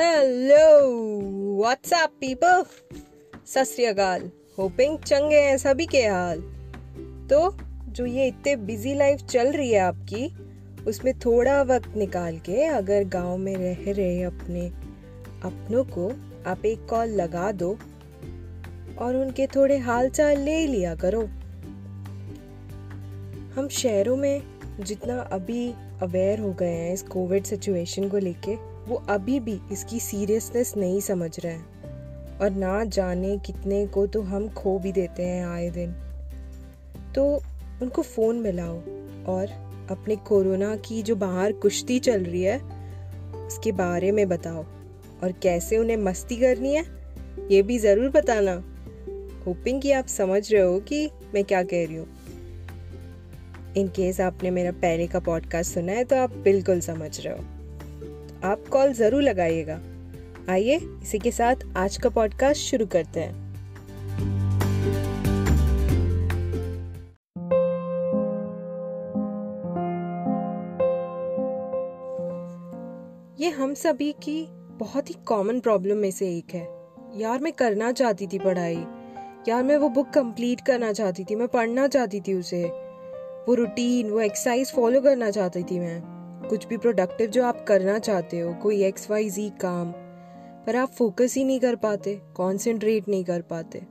Hello what's up people सत hoping चंगे हैं सभी के हाल। तो जो ये इतने बिज़ी लाइफ चल रही है आपकी, उसमें थोड़ा वक्त निकाल के अगर गाँव में रह रहे अपने अपनों को आप एक कॉल लगा दो और उनके थोड़े हाल चाल ले लिया करो। हम शहरों में जितना अभी अवेयर हो गए हैं इस कोविड सिचुएशन को लेके वो अभी भी इसकी सीरियसनेस नहीं समझ रहे हैं। और ना जाने कितने को तो हम खो भी देते हैं आए दिन। तो उनको फ़ोन मिलाओ और अपने कोरोना की जो बाहर कुश्ती चल रही है, उसके बारे में बताओ। और कैसे उन्हें मस्ती करनी है, ये भी ज़रूर बताना। होपिंग कि आप समझ रहे हो कि मैं क्या कह रही हूँ। इन केस आपने मेरा पहले का पॉडकास्ट सुना है तो आप बिल्कुल समझ रहे हो। आप कॉल ज़रूर लगाइएगा। आइए, इसी के साथ आज का पॉडकास्ट शुरू करते हैं। ये हम सभी की बहुत ही कॉमन प्रॉब्लम में से एक है। यार, मैं करना चाहती थी पढ़ाई। यार, मैं वो बुक कंप्लीट करना चाहती थी, मैं पढ़ना चाहती थी उसे। वो रूटीन वो एक्सरसाइज फॉलो करना चाहती थी मैं। कुछ भी प्रोडक्टिव जो आप करना चाहते हो, कोई एक्स वाई जी काम, पर आप फोकस ही नहीं कर पाते कॉन्सेंट्रेट नहीं कर पाते।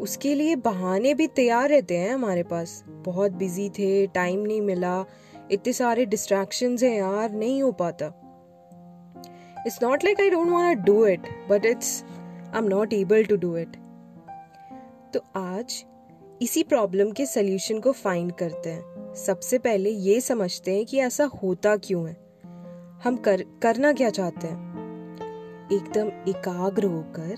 उसके लिए बहाने भी तैयार रहते हैं हमारे पास। बहुत बिज़ी थे टाइम नहीं मिला, इतने सारे डिस्ट्रैक्शन हैं यार, नहीं हो पाता। It's not like I don't want do it but it's I am not able to do it तो आज इसी प्रॉब्लम के सोल्यूशन को फाइंड करते हैं। सबसे पहले ये समझते हैं कि ऐसा होता क्यों है। हम कर, करना क्या चाहते हैं? एकदम एकाग्र होकर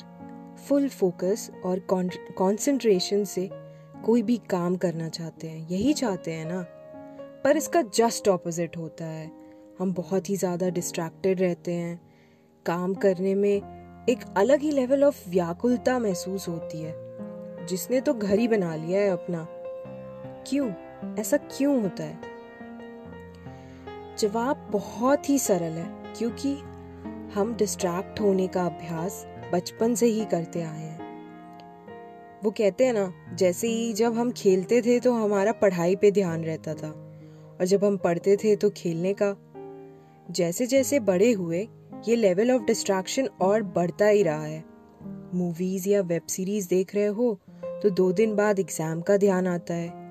फुल फोकस और कंसंट्रेशन से कोई भी काम करना चाहते हैं। यही चाहते हैं ना? पर इसका जस्ट ऑपोजिट होता है। हम बहुत ही ज़्यादा डिस्ट्रैक्टेड रहते हैं। काम करने में एक अलग ही लेवल ऑफ़ व्याकुलता महसूस होती है। जिसने तो घर ही बना लिया है अपना। क्यों? ऐसा क्यों होता है? जवाब बहुत ही सरल है, क्योंकि हम डिस्ट्रैक्ट होने का अभ्यास बचपन से ही करते आए हैं। वो कहते हैं ना, जैसे ही जब हम खेलते थे तो हमारा पढ़ाई पे ध्यान रहता था, और जब हम पढ़ते थे तो खेलने का। जैसे जैसे बड़े हुए, ये लेवल ऑफ़ डिस्ट्रैक्शन और बढ़ता ही रहा है। मूवीज़ या वेब सीरीज़ देख रहे हो तो दो दिन बाद एग्ज़ाम का ध्यान आता है।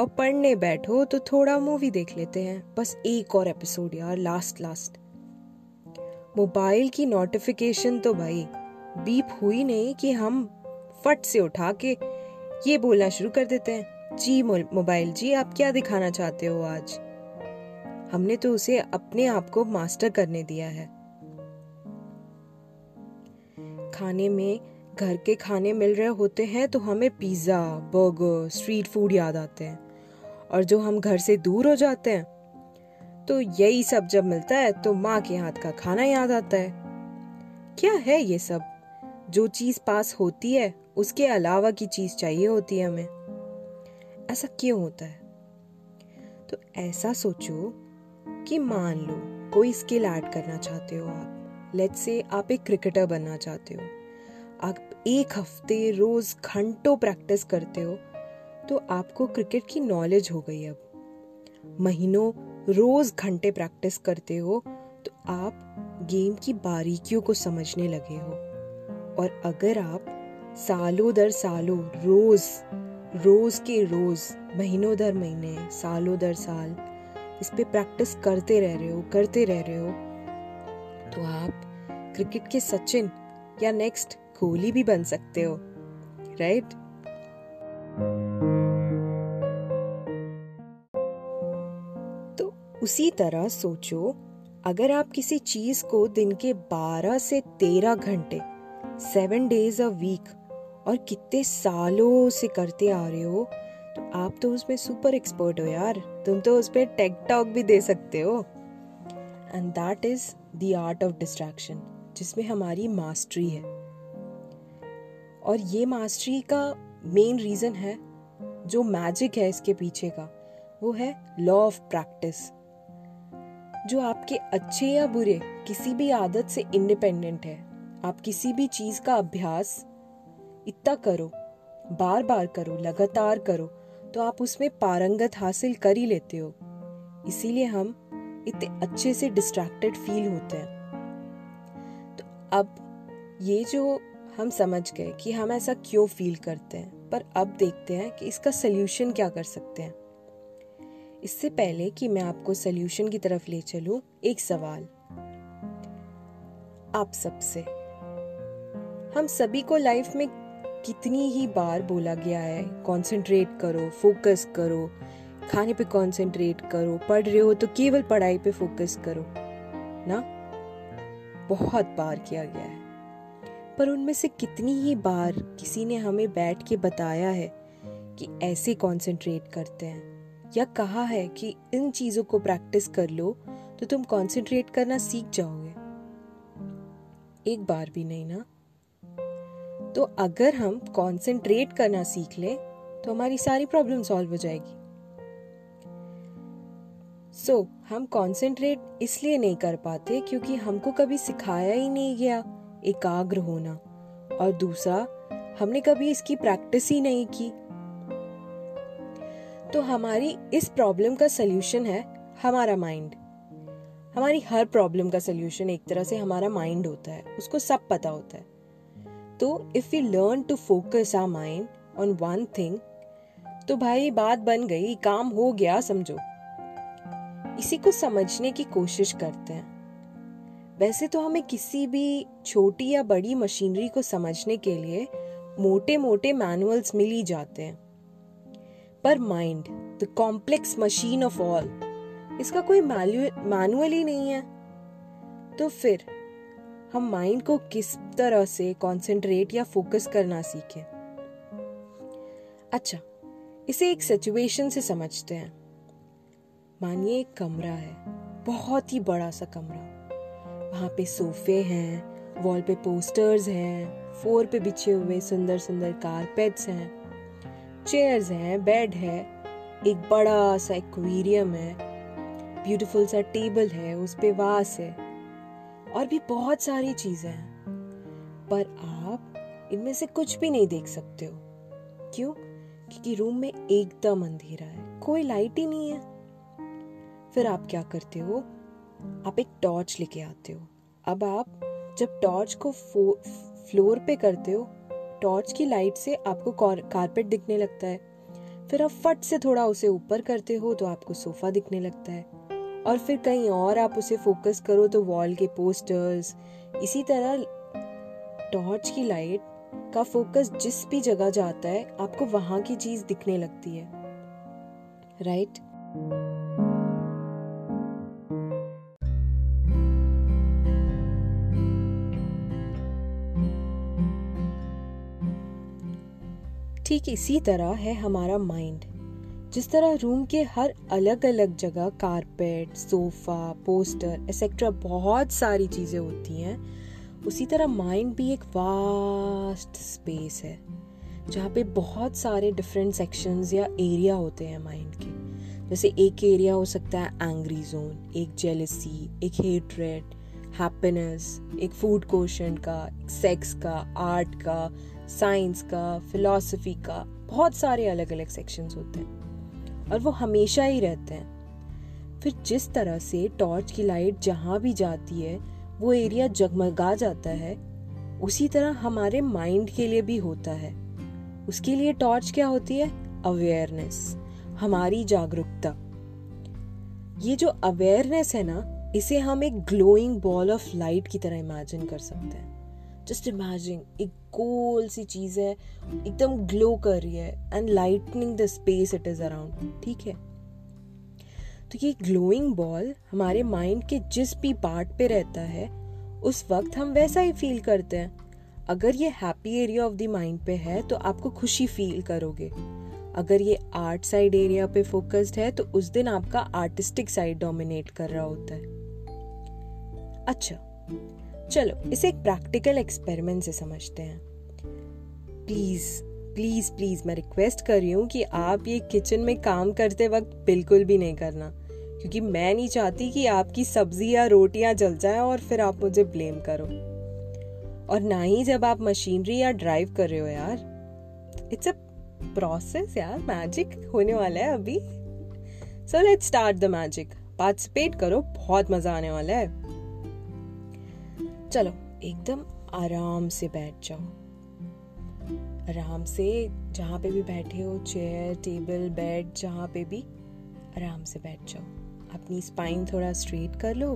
और पढ़ने बैठो तो थोड़ा मूवी देख लेते हैं। बस एक और एपिसोड यार लास्ट लास्ट मोबाइल की नोटिफिकेशन तो भाई बीप हुई नहीं कि हम फट से उठा के ये बोलना शुरू कर देते हैं। जी मोबाइल जी, आप क्या दिखाना चाहते हो आज? हमने तो उसे अपने आप को मास्टर करने दिया है। खाने में, घर के खाने मिल रहे होते हैं तो हमें पिज़्ज़ा बर्गर स्ट्रीट फ़ूड याद आते हैं। और जो हम घर से दूर हो जाते हैं। तो यही सब जब मिलता है तो माँ के हाथ का खाना याद आता है। क्या है ये सब? जो चीज़ पास होती है, उसके अलावा की चीज़ चाहिए होती है हमें। ऐसा क्यों होता है? तो ऐसा सोचो कि मान लो, कोई स्किल ऐड करना चाहते हो आप। लेट्स से आप एक क्रिकेटर बनना चाहते हो। आप एक हफ़्ते रोज घंटों प्रैक्टिस करते हो तो आपको क्रिकेट की नॉलेज हो गई अब महीनों, रोज घंटे प्रैक्टिस करते हो तो आप गेम की बारीकियों को समझने लगे हो और अगर आप सालों दर सालों, रोज रोज के रोज, महीनों दर महीने, सालों दर साल, इस पे प्रैक्टिस करते रह रहे हो, करते रह रहे हो तो आप क्रिकेट के सचिन या नेक्स्ट कोहली भी बन सकते हो राइट right? उसी तरह सोचो, अगर आप किसी चीज़ को दिन के 12 से 13 घंटे सेवन डेज़ अ वीक और कितने सालों से करते आ रहे हो तो आप तो उसमें सुपर एक्सपर्ट हो यार। तुम तो उस पर टेक टॉक भी दे सकते हो। And that is the art of distraction जिसमें हमारी मास्टरी है। और ये मास्टरी का मेन रीजन है, जो मैजिक है इसके पीछे का, वो है लॉ ऑफ़ प्रैक्टिस जो आपके अच्छे या बुरे किसी भी आदत से इंडिपेंडेंट है। आप किसी भी चीज़ का अभ्यास इतना करो बार बार करो, लगातार करो तो आप उसमें पारंगत हासिल कर ही लेते हो। इसीलिए हम इतने अच्छे से डिस्ट्रैक्टेड फील होते हैं। तो अब ये जो हम समझ गए कि हम ऐसा क्यों फील करते हैं, पर अब देखते हैं कि इसका सल्यूशन क्या कर सकते हैं। इससे पहले कि मैं आपको सल्यूशन की तरफ़ ले चलूँ, एक सवाल। आप सबसे। हम सभी को लाइफ में कितनी ही बार बोला गया है कंसंट्रेट करो फोकस करो, खाने पे कंसंट्रेट करो, पढ़ रहे हो तो केवल पढ़ाई पे फोकस करो, ना? बहुत बार किया गया है। पर उनमें से कितनी ही बार किसी ने हमें बैठ के बताया है कि ऐसे कंसंट्रेट करते हैं। या कहा है कि इन चीज़ों को प्रैक्टिस कर लो तो तुम कंसंट्रेट करना सीख जाओगे। एक बार भी नहीं ना? तो अगर हम कंसंट्रेट करना सीख लें तो हमारी सारी प्रॉब्लम सॉल्व हो जाएगी। सो so, हम कंसंट्रेट इसलिए नहीं कर पाते क्योंकि हमको कभी सिखाया ही नहीं गया एकाग्र होना। और दूसरा हमने कभी इसकी प्रैक्टिस ही नहीं की। तो हमारी इस प्रॉब्लम का सलूशन है हमारा माइंड हमारी हर प्रॉब्लम का सलूशन एक तरह से हमारा माइंड होता है, उसको सब पता होता है. तो if you learn to focus your mind on one thing तो भाई बात बन गई, काम हो गया, समझो. इसी को समझने की कोशिश करते हैं. वैसे तो हमें किसी भी छोटी या बड़ी मशीनरी को समझने के लिए मोटे मोटे मैनुअल्स मिल ही जाते हैं. पर mind, the complex machine of all. इसका कोई मैनुअल ही नहीं है। तो फिर, हम माइंड को किस तरह से कंसंट्रेट या फोकस करना सीखें? अच्छा इसे एक सिचुएशन से समझते हैं। मानिए एक कमरा है, बहुत ही बड़ा सा कमरा। वहाँ पे सोफे हैं वॉल पे पोस्टर्स हैं फ्लोर पे बिछे हुए सुंदर सुंदर कारपेट्स हैं। चेयर्स हैं बेड है, एक बड़ा सा एक्वेरियम है ब्यूटीफुल सा टेबल है, उस पे वास है, और भी बहुत सारी चीज़ें हैं। पर आप इनमें से कुछ भी नहीं देख सकते हो। क्यों? क्योंकि रूम में एकदम अंधेरा है, कोई लाइट ही नहीं है। फिर आप क्या करते हो? आप एक टॉर्च लेके आते हो। अब आप जब टॉर्च को फ्लोर पे करते हो टॉर्च की लाइट से आपको कारपेट दिखने लगता है। फिर आप फट से थोड़ा उसे ऊपर करते हो तो आपको सोफा दिखने लगता है। और फिर कहीं और आप उसे फोकस करो तो वॉल के पोस्टर्स इसी तरह टॉर्च की लाइट का फोकस जिस भी जगह जाता है, आपको वहाँ की चीज़ दिखने लगती है। Right right? ठीक इसी तरह है हमारा माइंड जिस तरह रूम के हर अलग अलग जगह कारपेट सोफा पोस्टर एक्सेट्रा बहुत सारी चीज़ें होती हैं, उसी तरह माइंड भी एक वास्ट स्पेस है, जहाँ पे बहुत सारे डिफरेंट सेक्शंस या एरिया होते हैं माइंड के. जैसे एक एरिया हो सकता है एंग्री जोन एक जेलसी एक हेटरेड हैप्पीनेस एक फ़ूड कोशन का, एक सेक्स का आर्ट का साइंस का, फिलॉसफी का, बहुत सारे अलग अलग सेक्शंस होते हैं और वो हमेशा ही रहते हैं। फिर जिस तरह से टॉर्च की लाइट जहाँ भी जाती है, वो एरिया जगमगा जाता है, उसी तरह हमारे माइंड के लिए भी होता है। उसके लिए टॉर्च क्या होती है? अवेयरनेस हमारी जागरूकता। ये जो अवेयरनेस है ना, इसे हम एक ग्लोइंग बॉल ऑफ़ लाइट की तरह इमेजिन कर सकते हैं। जस्ट इमेजिन एक गोल सी चीज़ है, एकदम ग्लो कर रही है and lightning the space it is around ठीक है? तो ये ग्लोइंग बॉल हमारे माइंड के जिस भी पार्ट पे रहता है, उस वक्त हम वैसा ही फील करते हैं। अगर ये happy area of the mind पे है तो आपको खुशी फील करोगे। अगर ये आर्ट साइड एरिया पे फोकस्ड है तो उस दिन आपका आर्टिस्टिक साइड डोमिनेट कर रहा होता है। अच्छा चलो, इसे एक प्रैक्टिकल एक्सपेरिमेंट से समझते हैं। प्लीज़ प्लीज़ प्लीज़ मैं रिक्वेस्ट कर रही हूँ कि आप ये किचन में काम करते वक्त बिल्कुल भी नहीं करना, क्योंकि मैं नहीं चाहती कि आपकी सब्ज़ी या रोटियाँ जल जाए और फिर आप मुझे ब्लेम करो। और ना ही जब आप मशीनरी या ड्राइव कर रहे हो यार। इट्स अ प्रोसेस यार मैजिक होने वाला है अभी। So let's start the magic participate करो, बहुत मज़ा आने वाला है। चलो, एकदम आराम से बैठ जाओ। आराम से जहाँ पे भी बैठे हो चेयर टेबल बेड जहाँ पे भी, आराम से बैठ जाओ। अपनी स्पाइन थोड़ा स्ट्रेट कर लो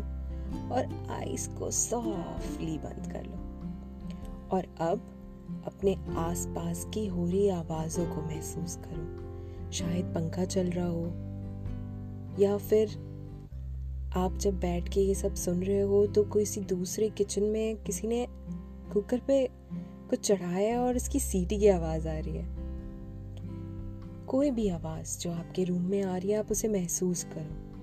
और आईज को सॉफ्टली बंद कर लो। और अब अपने आसपास की हो रही आवाजों को महसूस करो। शायद पंखा चल रहा हो या फिर आप जब बैठ के ये सब सुन रहे हो तो किसी दूसरे किचन में किसी ने कुकर पे कुछ चढ़ाया और इसकी सीटी की आवाज़ आ रही है? कोई भी आवाज़ जो आपके रूम में आ रही है, आप उसे महसूस करो।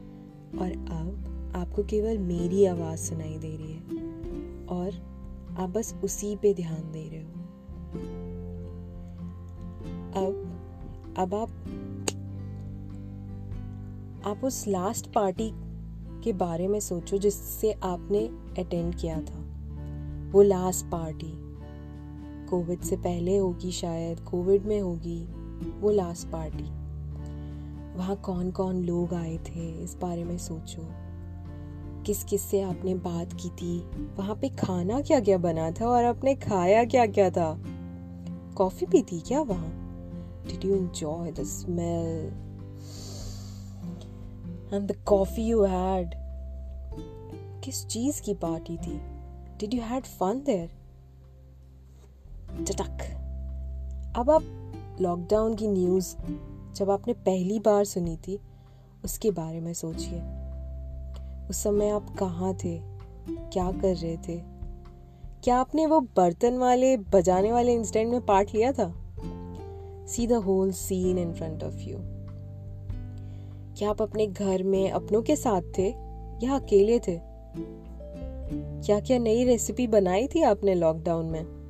और अब आपको केवल मेरी आवाज़ सुनाई दे रही है और आप बस उसी पे ध्यान दे रहे हो। अब अब आप आप उस लास्ट पार्टी के बारे में सोचो जिससे आपने अटेंड किया था। वो लास्ट पार्टी कोविड से पहले होगी शायद कोविड में होगी वो लास्ट पार्टी वहाँ कौन कौन लोग आए थे, इस बारे में सोचो। किस किस से आपने बात की थी? वहाँ पे खाना क्या क्या बना था और आपने खाया क्या क्या था? कॉफ़ी पी थी क्या वहाँ? Did you enjoy the smell? And the coffee you had? किस चीज़ की पार्टी थी? Did you had fun there चटक। अब आप लॉकडाउन की न्यूज़ जब आपने पहली बार सुनी थी, उसके बारे में सोचिए। उस समय आप कहाँ थे? क्या कर रहे थे? क्या आपने वो बर्तन वाले, बजाने वाले इंसिडेंट में पार्ट लिया था? See the whole scene in front of you क्या आप अपने घर में अपनों के साथ थे? या अकेले थे? क्या क्या नई रेसिपी बनाई थी आपने लॉकडाउन में?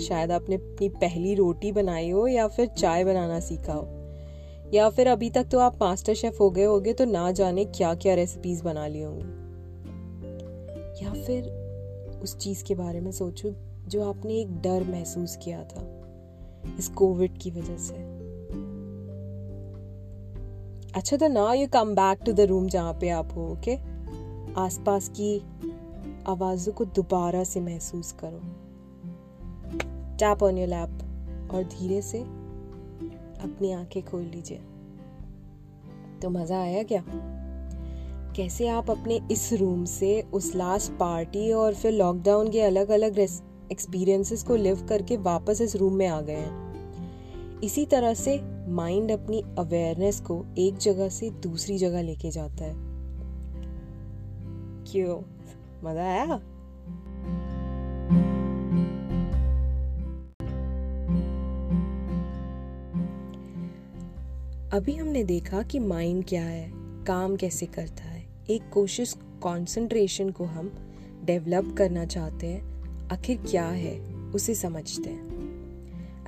शायद आपने अपनी पहली रोटी बनाई हो या फिर चाय बनाना सीखा हो। या फिर अभी तक तो आप मास्टर शेफ हो गए होगे तो ना जाने क्या क्या रेसिपीज़ बना ली होंगी। या फिर उस चीज़ के बारे में सोचो जो आपने एक डर महसूस किया था, इस कोविड की वजह से। अच्छा तो now you come back to the room जहाँ पे आप हो ओके आसपास की आवाजों को दोबारा से महसूस करो। टैप ऑन योर लैप और धीरे से अपनी आँखें खोल लीजिए। तो मज़ा आया क्या? कैसे आप अपने इस रूम से उस लास्ट पार्टी और फिर लॉकडाउन के अलग अलग एक्सपीरियंसेस को लिव करके वापस इस रूम में आ गए हैं? इसी तरह से माइंड अपनी अवेयरनेस को एक जगह से दूसरी जगह लेके जाता है। क्यों? मज़ा आया? अभी हमने देखा कि माइंड क्या है, काम कैसे करता है। एक कोशिश कंसंट्रेशन को हम डेवलप करना चाहते हैं, आखिर क्या है, उसे समझते हैं।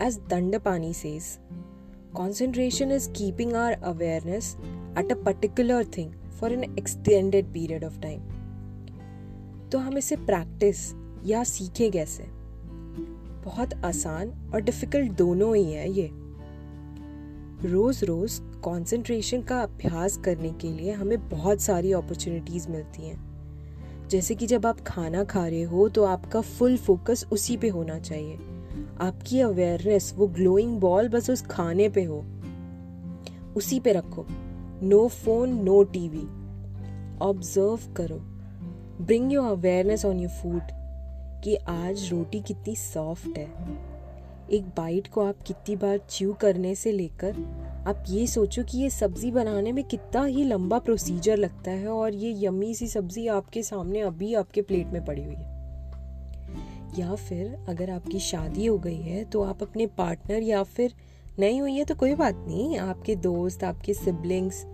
As Dandapani says concentration is keeping our awareness at a particular thing for an extended period of time तो हम इसे प्रैक्टिस या सीखे कैसे? बहुत आसान और डिफ़िकल्ट दोनों ही है ये। रोज रोज कंसंट्रेशन का अभ्यास करने के लिए हमें बहुत सारी अपॉर्चुनिटीज़ मिलती हैं। जैसे कि जब आप खाना खा रहे हो तो आपका फुल फोकस उसी पे होना चाहिए। आपकी अवेयरनेस वो ग्लोइंग बॉल बस उस खाने पे हो। उसी पे रखो। No phone no TV observe करो। Bring your awareness on your food कि आज रोटी कितनी सॉफ्ट है। एक बाइट को आप कितनी बार च्यू करने से लेकर आप ये सोचो कि ये सब्ज़ी बनाने में कितना ही लंबा प्रोसीजर लगता है और ये यमी सी सब्ज़ी आपके सामने अभी आपके प्लेट में पड़ी हुई है। या फिर अगर आपकी शादी हो गई है तो आप अपने पार्टनर या फिर नहीं हुई है तो कोई बात नहीं। आपके दोस्त, आपके सिबलिंग्स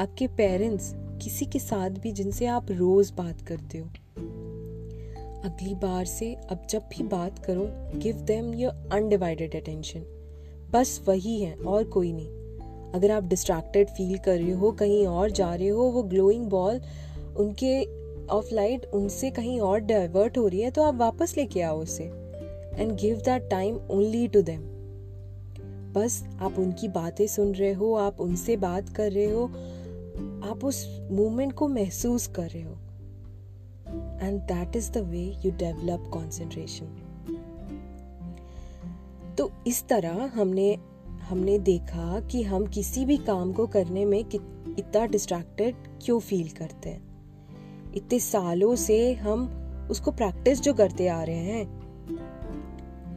आपके पेरेंट्स किसी के साथ भी जिनसे आप रोज़ बात करते हो। अगली बार से अब जब भी बात करो give them your undivided attention बस वही है, और कोई नहीं। अगर आप डिस्ट्रैक्टेड फील कर रहे हो, कहीं और जा रहे हो, वो ग्लोइंग बॉल उनके ऑफ़ लाइट उनसे कहीं और डाइवर्ट हो रही है तो आप वापस लेके आओ उसे and give that time only to them बस आप उनकी बातें सुन रहे हो, आप उनसे बात कर रहे हो, आप उस मोमेंट को महसूस कर रहे हो. And that is the way you develop concentration तो इस तरह हमने हमने देखा कि हम किसी भी काम को करने में इतना डिस्ट्रैक्टेड क्यों फील करते हैं? इतने सालों से हम उसको प्रैक्टिस जो करते आ रहे हैं।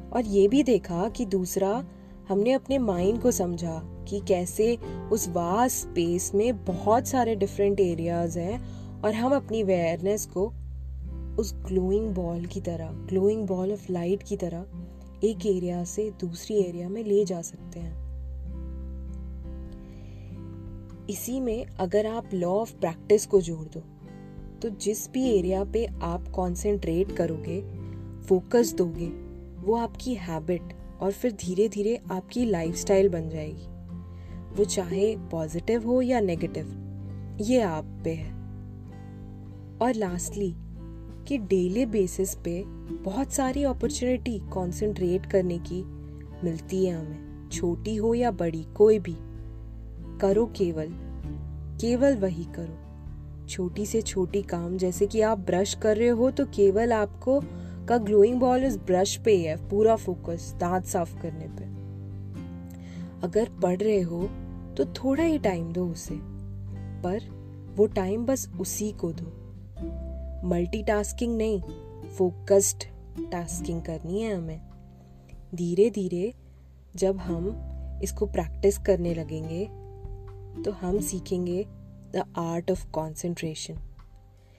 और ये भी देखा कि दूसरा हमने अपने माइंड को समझा कि कैसे उस वास्ट स्पेस में बहुत सारे डिफरेंट एरियाज़ हैं और हम अपनी अवेयरनेस को उस ग्लोइंग बॉल की तरह ग्लोइंग बॉल ऑफ़ लाइट की तरह एक एरिया से दूसरी एरिया में ले जा सकते हैं। इसी में अगर आप लॉ ऑफ़ प्रैक्टिस को जोड़ दो तो जिस भी एरिया पे आप कंसंट्रेट करोगे फोकस दोगे, वो आपकी हैबिट और फिर धीरे धीरे आपकी लाइफस्टाइल बन जाएगी। वो चाहे पॉजिटिव हो या नेगेटिव ये आप पे है। और लास्टली कि डेली बेसिस पे बहुत सारी अपॉर्चुनिटी कंसंट्रेट करने की मिलती है हमें, छोटी हो या बड़ी, कोई भी। करो केवल केवल वही करो। छोटी से छोटी काम, जैसे कि आप ब्रश कर रहे हो तो केवल आपको का ग्लोइंग बॉल इस ब्रश पे है पूरा फोकस दांत साफ़ करने पे। अगर पढ़ रहे हो तो थोड़ा ही टाइम दो उसे, पर वो टाइम बस उसी को दो। मल्टीटास्किंग नहीं फोकस्ड टास्किंग करनी है हमें। धीरे धीरे जब हम इसको प्रैक्टिस करने लगेंगे तो हम सीखेंगे द आर्ट ऑफ़ कॉन्सेंट्रेशन।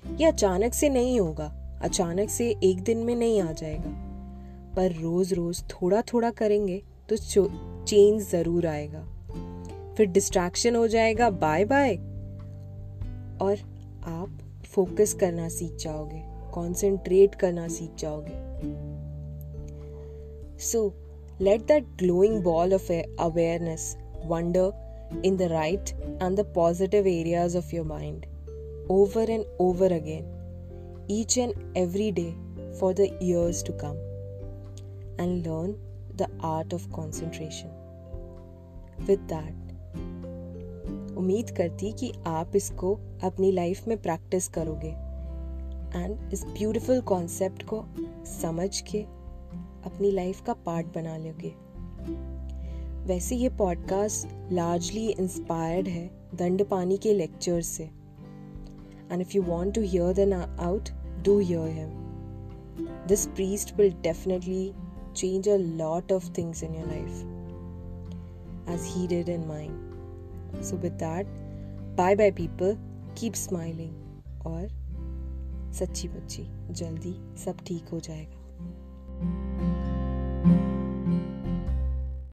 ये अचानक से नहीं होगा, अचानक से एक दिन में नहीं आ जाएगा। पर रोज रोज थोड़ा थोड़ा करेंगे तो चेंज ज़रूर आएगा। फिर डिस्ट्रैक्शन हो जाएगा बाय बाय और आप फोकस करना सीख जाओगे कंसंट्रेट करना सीख जाओगे। So let that glowing ball of awareness wander in the right and the positive areas of your mind over and over again each and every day for the years to come and learn the art of concentration. With that, उम्मीद करती कि आप इसको अपनी life में practice करोगे and इस beautiful concept को समझ के अपनी लाइफ का पार्ट बना लोगे वैसे ये पॉडकास्ट लार्जली इंस्पायर्ड है दंड पानी के लेक्चर से। And if you want to hear the ना out do hear him this priest will definitely change a lot of things in your life as he did in mind so with that bye bye people keep smiling और सच्ची बच्ची, जल्दी सब ठीक हो जाएगा।